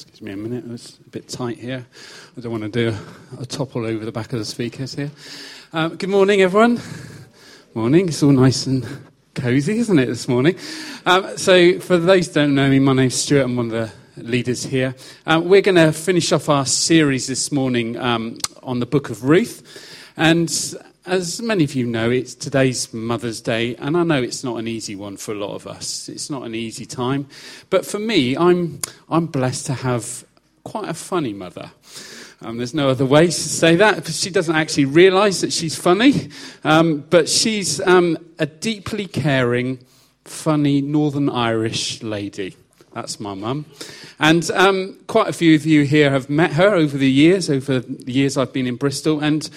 Excuse me a minute, it's a bit tight here. I don't want to do a, a topple over the back of the speakers here. Um, good morning, everyone. Morning. It's all nice and cosy, isn't it, this morning? Um, so, for those who don't know me, my name's Stuart. I'm one of the leaders here. Uh, we're going to finish off our series this morning um, on the book of Ruth. And as many of you know, it's today's Mother's Day, and I know it's not an easy one for a lot of us. It's not an easy time. But for me, I'm, I'm blessed to have quite a funny mother. Um, there's no other way to say that. Because she doesn't actually realize that she's funny, um, but she's um, a deeply caring, funny Northern Irish lady. That's my mum. And um, quite a few of you here have met her over the years, over the years I've been in Bristol. And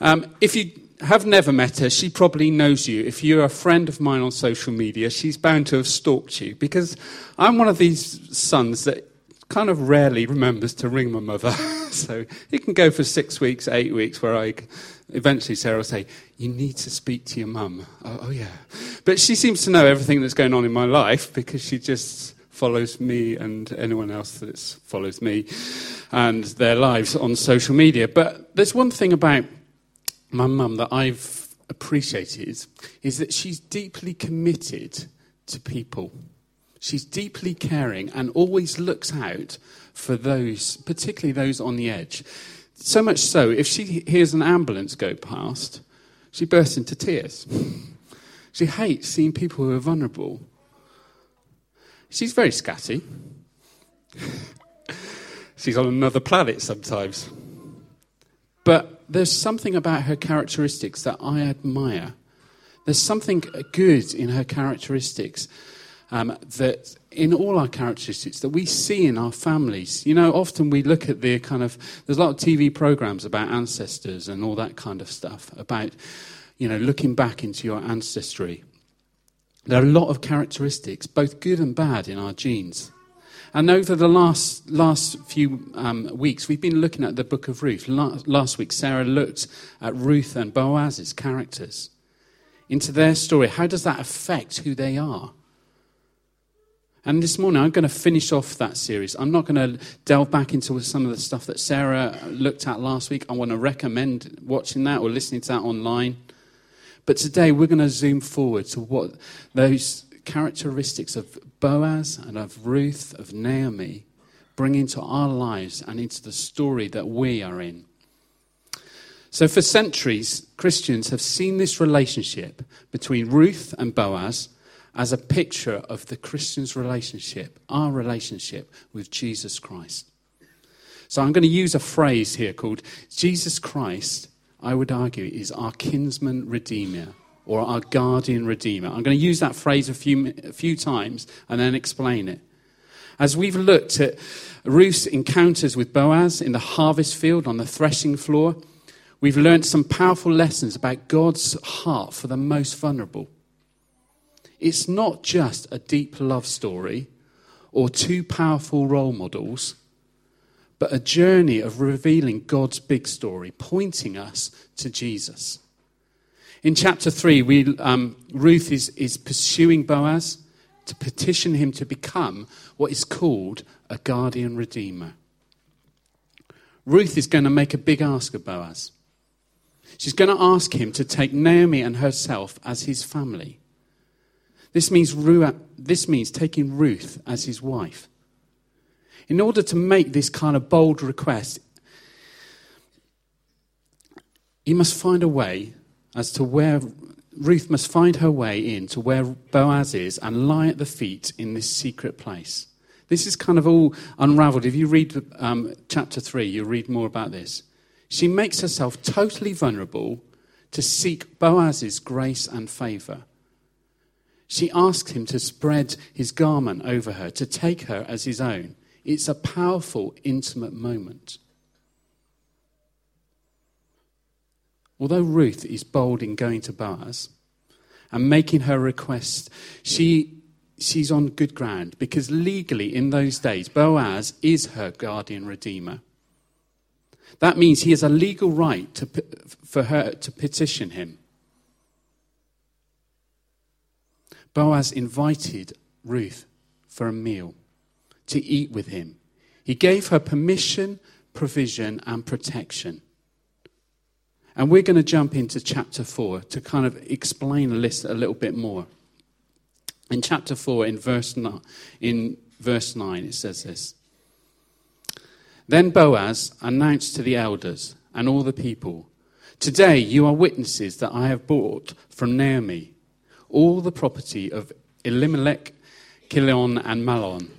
um, if you have never met her, she probably knows you. If you're a friend of mine on social media, she's bound to have stalked you because I'm one of these sons that kind of rarely remembers to ring my mother. so it can go for six weeks, eight weeks, where I eventually Sarah will say, You need to speak to your mum. Oh, oh, yeah. But she seems to know everything that's going on in my life because she just follows me and anyone else that follows me and their lives on social media. But there's one thing about my mum that I've appreciated is that she's deeply committed to people. She's deeply caring and always looks out for those, particularly those on the edge. So much so, if she hears an ambulance go past, she bursts into tears. She hates seeing people who are vulnerable. She's very scatty. She's on another planet sometimes. But there's something about her characteristics that I admire. There's something good in her characteristics um, that in all our characteristics that we see in our families. You know, often we look at the kind of, there's a lot of TV programs about ancestors and all that kind of stuff, about, you know, looking back into your ancestry. There are a lot of characteristics, both good and bad, in our genes. And over the last, last few um, weeks, we've been looking at the book of Ruth. Last week, Sarah looked at Ruth and Boaz's characters, into their story. How does that affect who they are? And this morning, I'm going to finish off that series. I'm not going to delve back into some of the stuff that Sarah looked at last week. I want to recommend watching that or listening to that online. But today, we're going to zoom forward to what those characteristics of Boaz and of Ruth, of Naomi, bring into our lives and into the story that we are in. So, for centuries, Christians have seen this relationship between Ruth and Boaz as a picture of the Christian's relationship, our relationship with Jesus Christ. So, I'm going to use a phrase here called Jesus Christ, I would argue, is our kinsman redeemer or our guardian redeemer. I'm going to use that phrase a few, a few times and then explain it. As we've looked at Ruth's encounters with Boaz in the harvest field on the threshing floor, we've learned some powerful lessons about God's heart for the most vulnerable. It's not just a deep love story or two powerful role models, but a journey of revealing God's big story, pointing us to Jesus. In chapter 3, we, um, Ruth is, is pursuing Boaz to petition him to become what is called a guardian redeemer. Ruth is going to make a big ask of Boaz. She's going to ask him to take Naomi and herself as his family. This means, this means taking Ruth as his wife. In order to make this kind of bold request, you must find a way as to where Ruth must find her way in to where Boaz is and lie at the feet in this secret place. This is kind of all unraveled. If you read um, chapter 3, you'll read more about this. She makes herself totally vulnerable to seek Boaz's grace and favor. She asks him to spread his garment over her, to take her as his own. It's a powerful, intimate moment. Although Ruth is bold in going to Boaz and making her request, she, she's on good ground because legally in those days, Boaz is her guardian redeemer. That means he has a legal right to, for her to petition him. Boaz invited Ruth for a meal to eat with him. He gave her permission, provision, and protection. And we're going to jump into chapter 4 to kind of explain list a little bit more. In chapter 4, in verse 9, in verse 9 it says this Then Boaz announced to the elders and all the people, Today you are witnesses that I have bought from Naomi all the property of Elimelech, Kilion, and Mahlon.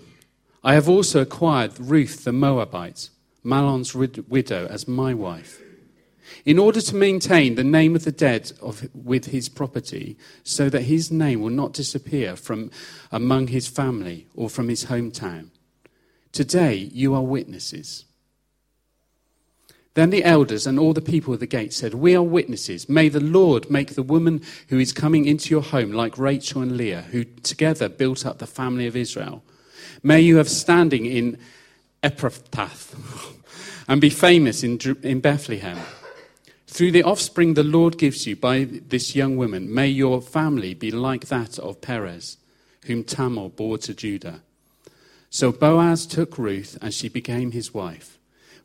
I have also acquired Ruth the Moabite, Mahlon's widow, as my wife in order to maintain the name of the dead of, with his property, so that his name will not disappear from among his family or from his hometown. Today you are witnesses. Then the elders and all the people of the gate said, We are witnesses. May the Lord make the woman who is coming into your home like Rachel and Leah, who together built up the family of Israel. May you have standing in Ephrathah and be famous in, in Bethlehem. Through the offspring the Lord gives you by this young woman, may your family be like that of Perez, whom Tamar bore to Judah. So Boaz took Ruth, and she became his wife.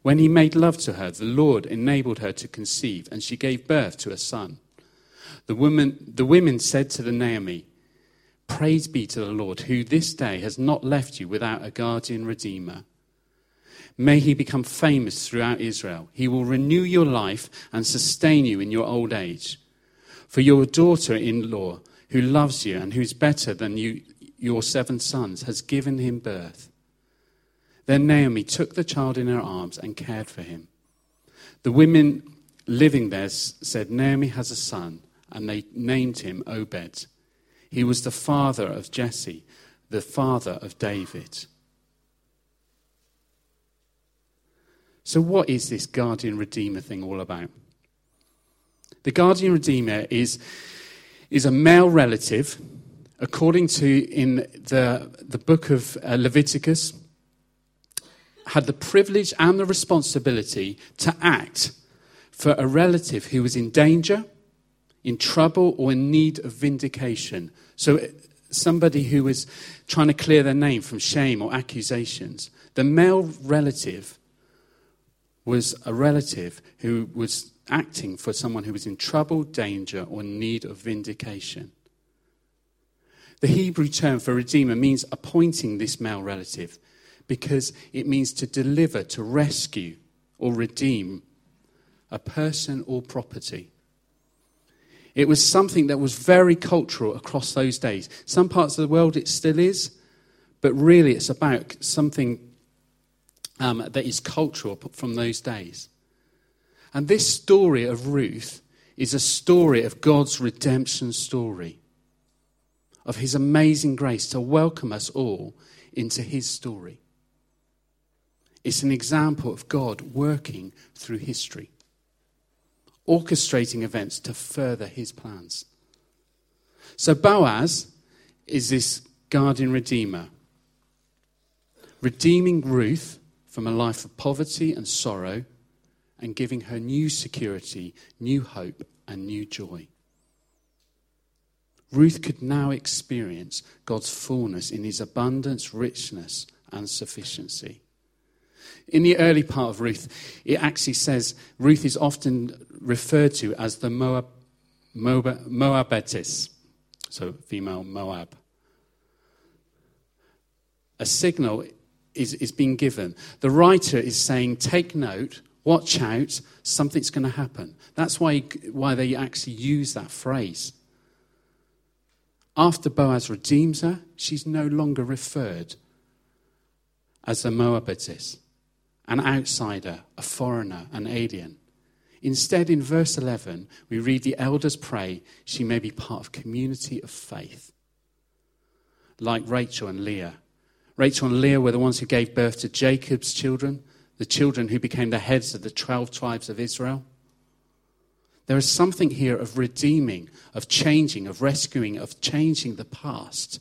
When he made love to her, the Lord enabled her to conceive, and she gave birth to a son. The, woman, the women said to the Naomi, Praise be to the Lord, who this day has not left you without a guardian redeemer. May he become famous throughout Israel. He will renew your life and sustain you in your old age. For your daughter in law, who loves you and who's better than you, your seven sons, has given him birth. Then Naomi took the child in her arms and cared for him. The women living there said, Naomi has a son, and they named him Obed. He was the father of Jesse, the father of David. So, what is this guardian redeemer thing all about? The guardian redeemer is, is a male relative, according to in the, the book of uh, Leviticus, had the privilege and the responsibility to act for a relative who was in danger, in trouble, or in need of vindication. So, uh, somebody who was trying to clear their name from shame or accusations. The male relative was a relative who was acting for someone who was in trouble, danger, or need of vindication. The Hebrew term for redeemer means appointing this male relative because it means to deliver, to rescue, or redeem a person or property. It was something that was very cultural across those days. Some parts of the world it still is, but really it's about something um, that is cultural from those days. And this story of Ruth is a story of God's redemption story, of his amazing grace to welcome us all into his story. It's an example of God working through history, orchestrating events to further his plans. So Boaz is this guardian redeemer, redeeming Ruth from a life of poverty and sorrow and giving her new security, new hope, and new joy. Ruth could now experience God's fullness in his abundance, richness, and sufficiency. In the early part of Ruth, it actually says Ruth is often referred to as the Moab, Moab, so female Moab. A signal is, is being given. The writer is saying, take note, watch out, something's going to happen. That's why, why they actually use that phrase. After Boaz redeems her, she's no longer referred as a Moabitess, an outsider, a foreigner, an alien. Instead, in verse 11, we read the elders pray she may be part of community of faith, like Rachel and Leah Rachel and Leah were the ones who gave birth to Jacob's children, the children who became the heads of the 12 tribes of Israel. There is something here of redeeming, of changing, of rescuing, of changing the past.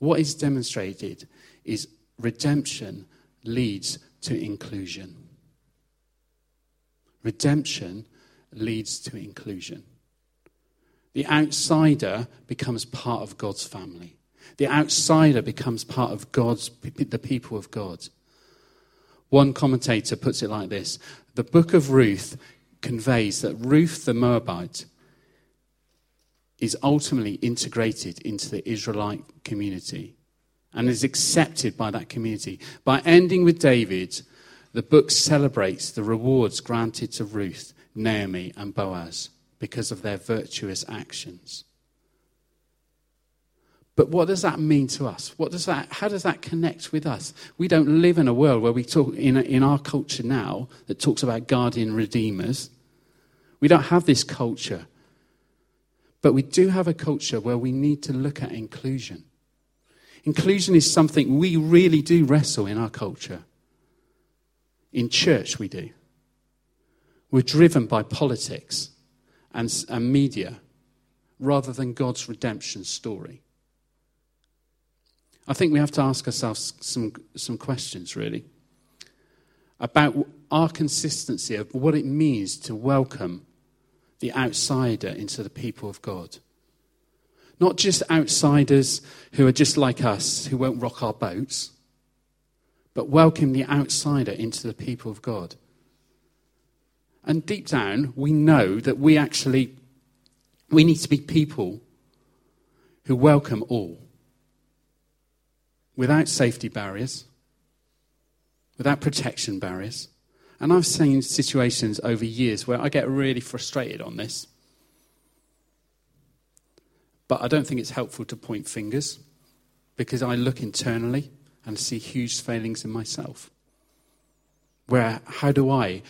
What is demonstrated is redemption leads to inclusion. Redemption leads to inclusion. The outsider becomes part of God's family. The outsider becomes part of God's, the people of God. One commentator puts it like this The book of Ruth conveys that Ruth the Moabite is ultimately integrated into the Israelite community and is accepted by that community. By ending with David, the book celebrates the rewards granted to Ruth, Naomi, and Boaz because of their virtuous actions. But what does that mean to us? What does that, how does that connect with us? We don't live in a world where we talk, in, in our culture now, that talks about guardian redeemers. We don't have this culture. But we do have a culture where we need to look at inclusion. Inclusion is something we really do wrestle in our culture. In church, we do. We're driven by politics and, and media rather than God's redemption story. I think we have to ask ourselves some, some questions, really, about our consistency of what it means to welcome the outsider into the people of God. Not just outsiders who are just like us, who won't rock our boats, but welcome the outsider into the people of God. And deep down, we know that we actually we need to be people who welcome all without safety barriers, without protection barriers. And I've seen situations over years where I get really frustrated on this. But I don't think it's helpful to point fingers because I look internally and see huge failings in myself. Where, how do I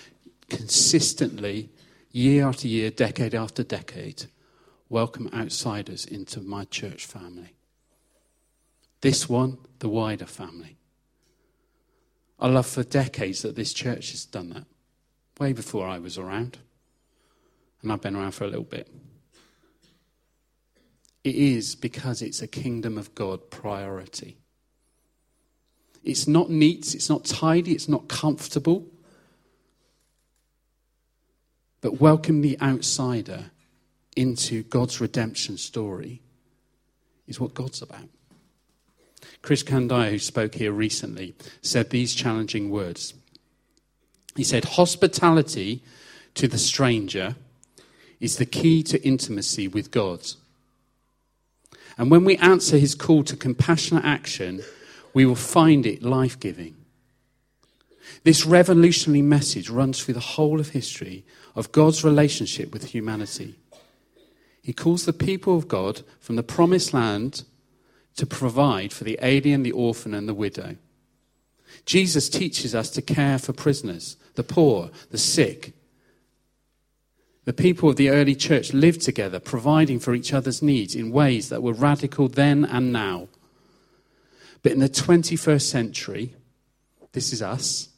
consistently, year after year, decade after decade, welcome outsiders into my church family? This one, the wider family. I love for decades that this church has done that, way before I was around. And I've been around for a little bit. It is because it's a kingdom of God priority. It's not neat, it's not tidy, it's not comfortable. But welcome the outsider into God's redemption story is what God's about. Krish Kandiah, who spoke here recently, said these challenging words. He said, Hospitality to the stranger is the key to intimacy with God. And when we answer his call to compassionate action, we will find it life giving. This revolutionary message runs through the whole of history of God's relationship with humanity. He calls the people of God from the promised land to provide for the alien, the orphan, and the widow. Jesus teaches us to care for prisoners, the poor, the sick. The people of the early church lived together, providing for each other's needs in ways that were radical then and now. But in the 21st century, this is us,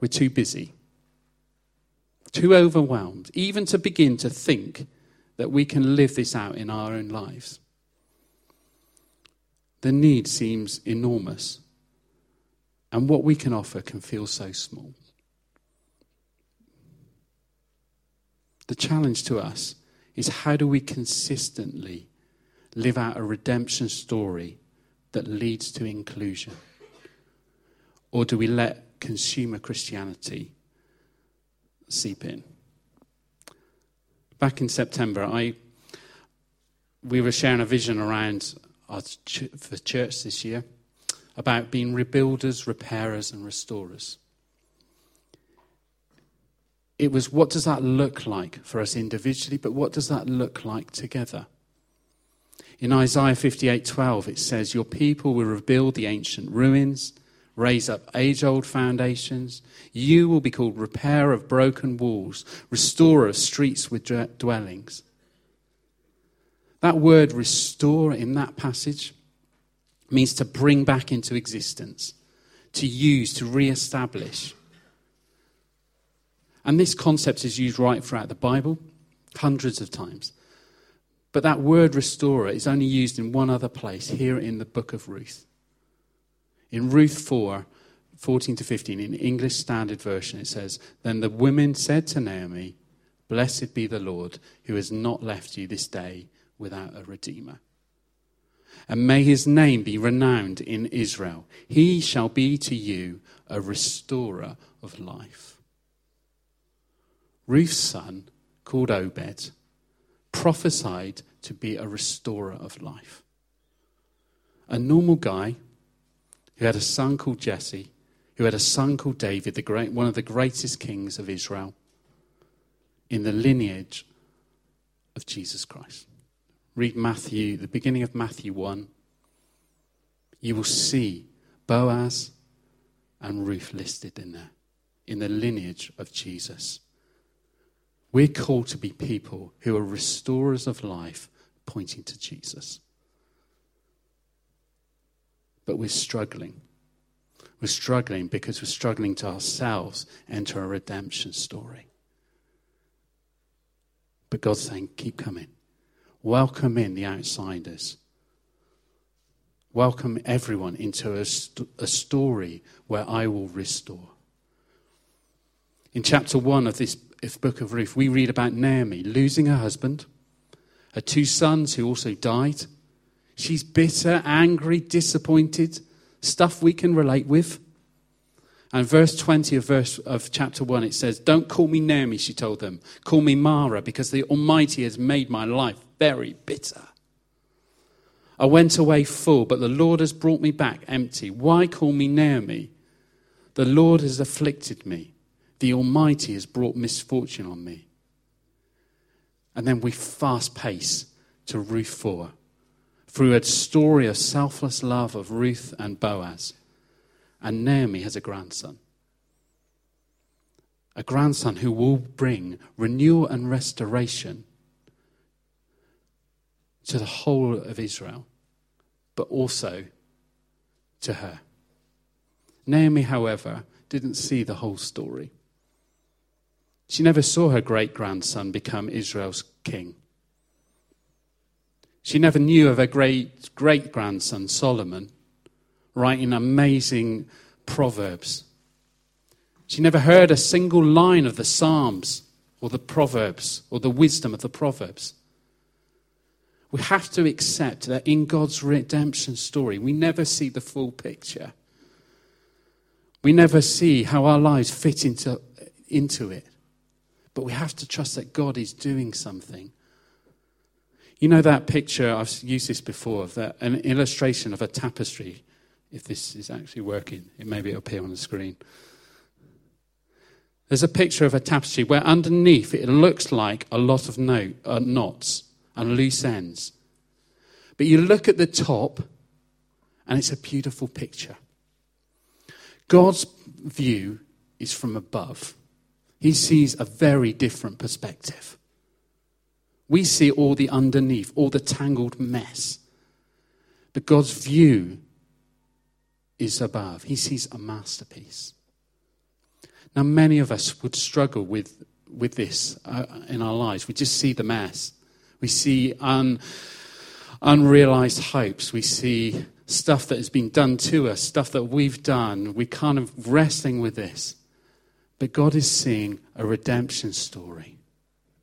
we're too busy, too overwhelmed, even to begin to think that we can live this out in our own lives. The need seems enormous, and what we can offer can feel so small. The challenge to us is how do we consistently live out a redemption story that leads to inclusion? Or do we let consumer Christianity seep in? Back in September, I, we were sharing a vision around our ch- for church this year about being rebuilders, repairers, and restorers. It was what does that look like for us individually, but what does that look like together? In Isaiah 58:12 it says your people will rebuild the ancient ruins, raise up age-old foundations. You will be called repairer of broken walls, restorer of streets with dwellings. That word restore in that passage means to bring back into existence, to use, to re-establish. And this concept is used right throughout the Bible, hundreds of times. But that word restorer is only used in one other place, here in the book of Ruth. In Ruth 4, 14 to 15, in English Standard Version, it says, Then the women said to Naomi, Blessed be the Lord, who has not left you this day without a redeemer. and may his name be renowned in Israel. He shall be to you a restorer of life. Ruth's son, called Obed, prophesied to be a restorer of life. A normal guy who had a son called Jesse, who had a son called David, the great, one of the greatest kings of Israel, in the lineage of Jesus Christ. Read Matthew, the beginning of Matthew 1. You will see Boaz and Ruth listed in there, in the lineage of Jesus. We're called to be people who are restorers of life, pointing to Jesus. But we're struggling. We're struggling because we're struggling to ourselves enter a redemption story. But God's saying, keep coming. Welcome in the outsiders. Welcome everyone into a, st- a story where I will restore. In chapter 1 of this book of Ruth, we read about Naomi losing her husband, her two sons who also died. She's bitter, angry, disappointed, stuff we can relate with. And verse 20 of, verse, of chapter 1, it says, Don't call me Naomi, she told them. Call me Mara, because the Almighty has made my life very bitter. I went away full, but the Lord has brought me back empty. Why call me Naomi? The Lord has afflicted me. The Almighty has brought misfortune on me. And then we fast pace to Ruth 4 through a story of selfless love of Ruth and Boaz and Naomi has a grandson. A grandson who will bring renewal and restoration to the whole of Israel, but also to her. Naomi, however, didn't see the whole story. She never saw her great grandson become Israel's king. She never knew of her great great grandson, Solomon, writing amazing proverbs. She never heard a single line of the Psalms or the Proverbs or the wisdom of the Proverbs. We have to accept that in God's redemption story, we never see the full picture. We never see how our lives fit into, into it. But we have to trust that God is doing something. You know that picture, I've used this before, of that, an illustration of a tapestry if this is actually working. It may be up here on the screen. There's a picture of a tapestry where underneath it looks like a lot of uh, knots and loose ends. But you look at the top and it's a beautiful picture. God's view is from above. He sees a very different perspective. We see all the underneath, all the tangled mess. But God's view is above. He sees a masterpiece. Now, many of us would struggle with, with this uh, in our lives. We just see the mess. We see un, unrealized hopes. We see stuff that has been done to us, stuff that we've done. We're kind of wrestling with this. But God is seeing a redemption story.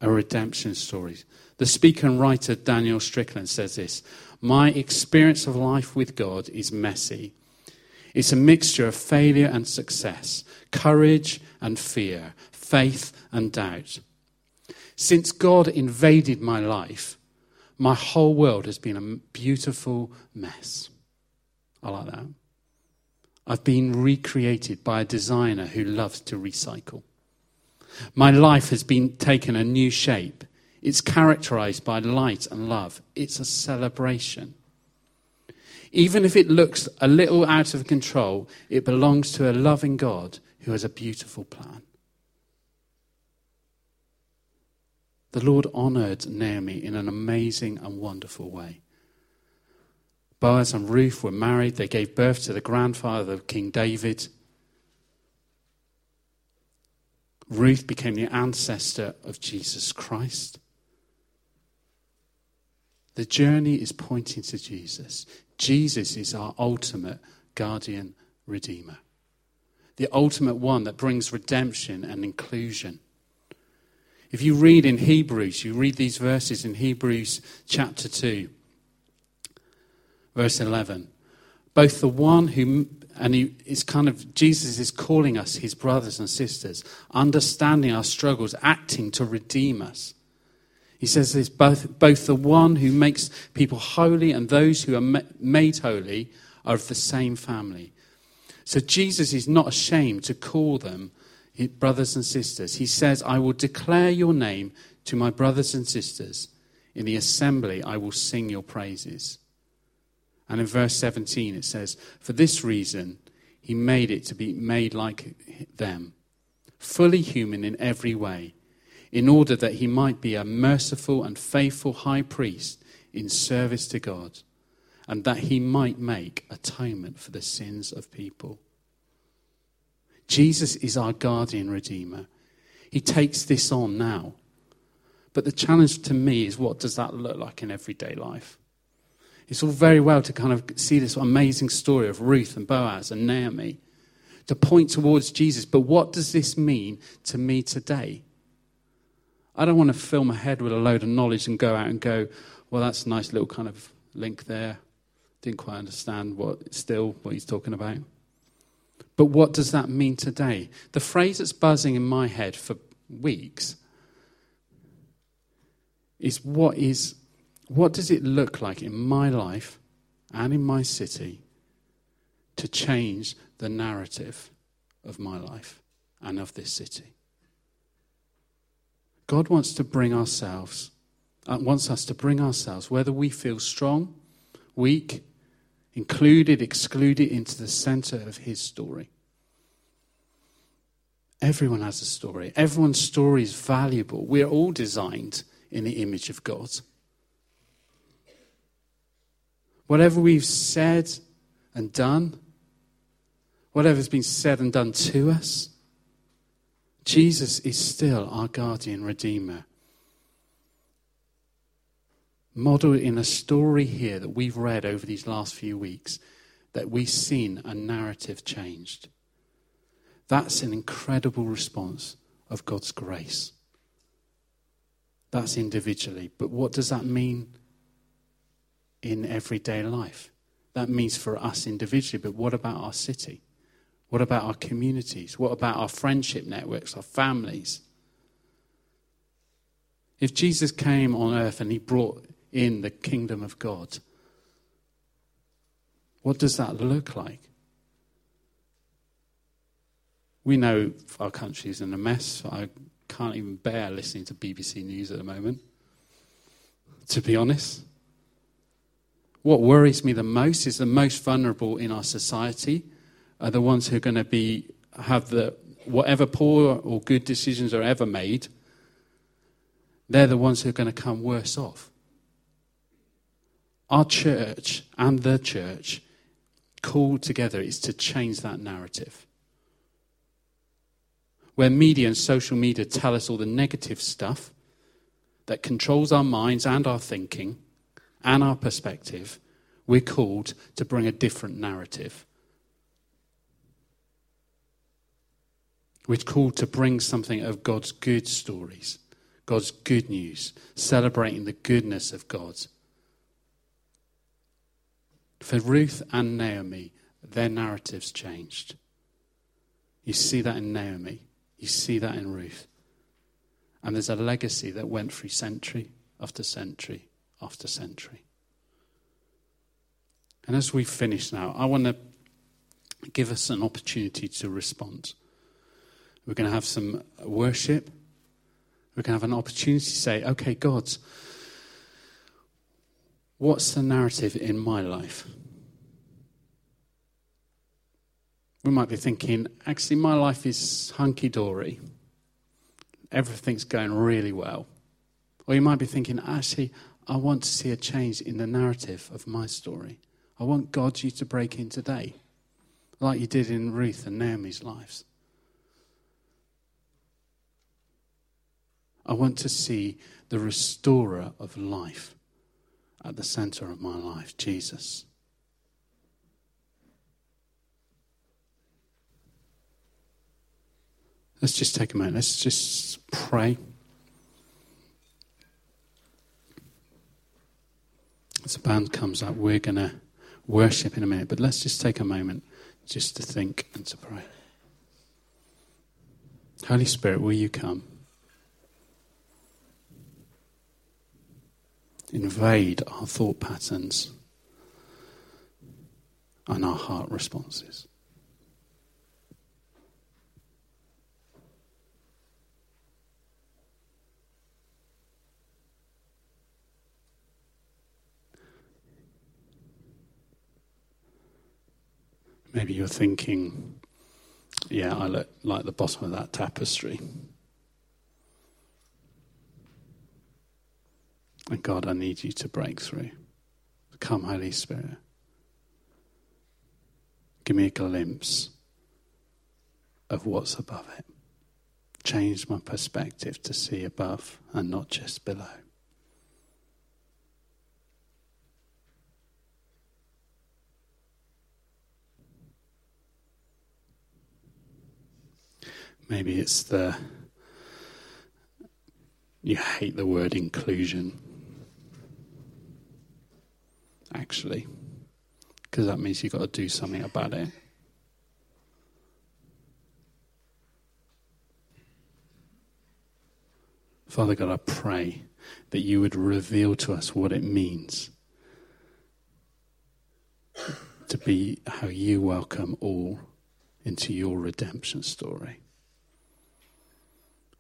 A redemption story. The speaker and writer Danielle Strickland says this My experience of life with God is messy it's a mixture of failure and success, courage and fear, faith and doubt. Since God invaded my life, my whole world has been a beautiful mess. I like that. I've been recreated by a designer who loves to recycle. My life has been taken a new shape. It's characterized by light and love. It's a celebration. Even if it looks a little out of control, it belongs to a loving God who has a beautiful plan. The Lord honored Naomi in an amazing and wonderful way. Boaz and Ruth were married. They gave birth to the grandfather of King David. Ruth became the ancestor of Jesus Christ. The journey is pointing to Jesus. Jesus is our ultimate guardian redeemer, the ultimate one that brings redemption and inclusion. If you read in Hebrews, you read these verses in Hebrews chapter 2. Verse 11. Both the one who, and he, it's kind of, Jesus is calling us his brothers and sisters, understanding our struggles, acting to redeem us. He says this both, both the one who makes people holy and those who are made holy are of the same family. So Jesus is not ashamed to call them brothers and sisters. He says, I will declare your name to my brothers and sisters. In the assembly, I will sing your praises. And in verse 17, it says, For this reason, he made it to be made like them, fully human in every way, in order that he might be a merciful and faithful high priest in service to God, and that he might make atonement for the sins of people. Jesus is our guardian redeemer. He takes this on now. But the challenge to me is what does that look like in everyday life? It's all very well to kind of see this amazing story of Ruth and Boaz and Naomi to point towards Jesus, but what does this mean to me today? I don't want to fill my head with a load of knowledge and go out and go, well, that's a nice little kind of link there. Didn't quite understand what still what he's talking about. But what does that mean today? The phrase that's buzzing in my head for weeks is what is what does it look like in my life and in my city to change the narrative of my life and of this city? God wants to bring ourselves, uh, wants us to bring ourselves, whether we feel strong, weak, included, excluded, into the center of his story. Everyone has a story. Everyone's story is valuable. We're all designed in the image of God. Whatever we've said and done, whatever's been said and done to us, Jesus is still our guardian redeemer. Modeled in a story here that we've read over these last few weeks, that we've seen a narrative changed. That's an incredible response of God's grace. That's individually. But what does that mean in everyday life. That means for us individually, but what about our city? What about our communities? What about our friendship networks, our families? If Jesus came on earth and he brought in the kingdom of God, what does that look like? We know our country is in a mess. I can't even bear listening to BBC News at the moment, to be honest. What worries me the most is the most vulnerable in our society are the ones who are going to be have the whatever poor or good decisions are ever made. They're the ones who are going to come worse off. Our church and the church called together is to change that narrative. Where media and social media tell us all the negative stuff that controls our minds and our thinking, and our perspective, we're called to bring a different narrative. We're called to bring something of God's good stories, God's good news, celebrating the goodness of God. For Ruth and Naomi, their narratives changed. You see that in Naomi, you see that in Ruth. And there's a legacy that went through century after century after century. And as we finish now, I want to give us an opportunity to respond. We're going to have some worship. We're going to have an opportunity to say, okay, God, what's the narrative in my life? We might be thinking, actually, my life is hunky dory. Everything's going really well. Or you might be thinking, actually, I want to see a change in the narrative of my story. I want God you to break in today, like you did in Ruth and Naomi's lives. I want to see the restorer of life at the center of my life, Jesus. Let's just take a moment. Let's just pray. As the band comes up, we're going to worship in a minute, but let's just take a moment just to think and to pray. Holy Spirit, will you come? Invade our thought patterns and our heart responses. Maybe you're thinking, yeah, I look like the bottom of that tapestry. And God, I need you to break through. Come, Holy Spirit. Give me a glimpse of what's above it. Change my perspective to see above and not just below. Maybe it's the you hate the word inclusion, actually, because that means you've got to do something about it. Father God, I pray that you would reveal to us what it means to be how you welcome all into your redemption story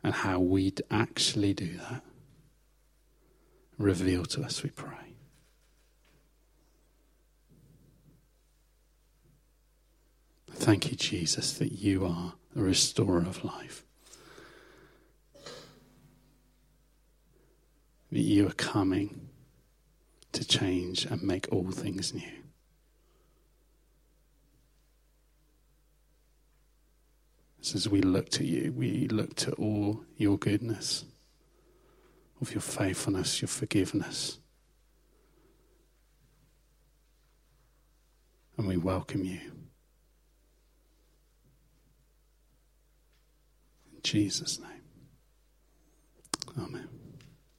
and how we'd actually do that. Reveal to us, we pray. Thank you, Jesus, that you are the restorer of life. That you are coming to change and make all things new. So as we look to you, we look to all your goodness, of your faithfulness, your forgiveness. And we welcome you. Jesus' name. Amen.